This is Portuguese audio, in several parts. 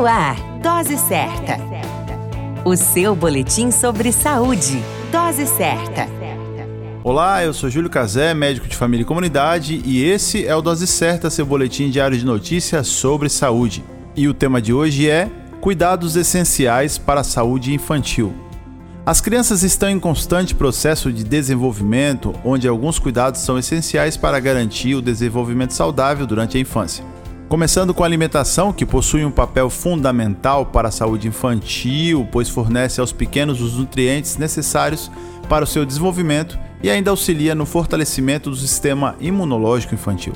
No ar, Dose Certa. O seu boletim sobre saúde. Dose Certa. Olá, eu sou Júlio Cazé, médico de família e comunidade, e esse é o Dose Certa, seu boletim diário de notícias sobre saúde. E o tema de hoje é Cuidados essenciais para a saúde infantil. As crianças estão em constante processo de desenvolvimento, onde alguns cuidados são essenciais para garantir o desenvolvimento saudável durante a infância. Começando com a alimentação, que possui um papel fundamental para a saúde infantil, pois fornece aos pequenos os nutrientes necessários para o seu desenvolvimento e ainda auxilia no fortalecimento do sistema imunológico infantil.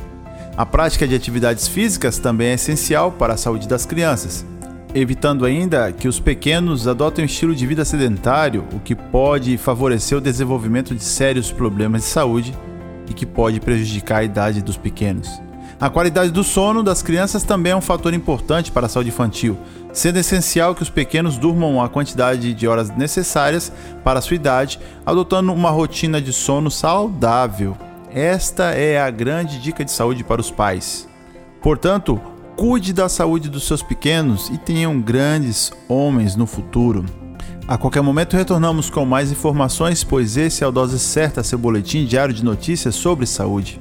A prática de atividades físicas também é essencial para a saúde das crianças, evitando ainda que os pequenos adotem um estilo de vida sedentário, o que pode favorecer o desenvolvimento de sérios problemas de saúde e que pode prejudicar a idade dos pequenos. A qualidade do sono das crianças também é um fator importante para a saúde infantil, sendo essencial que os pequenos durmam a quantidade de horas necessárias para a sua idade, adotando uma rotina de sono saudável. Esta é a grande dica de saúde para os pais. Portanto, cuide da saúde dos seus pequenos e tenham grandes homens no futuro. A qualquer momento retornamos com mais informações, pois esse é o Dose Certa, seu boletim diário de notícias sobre saúde.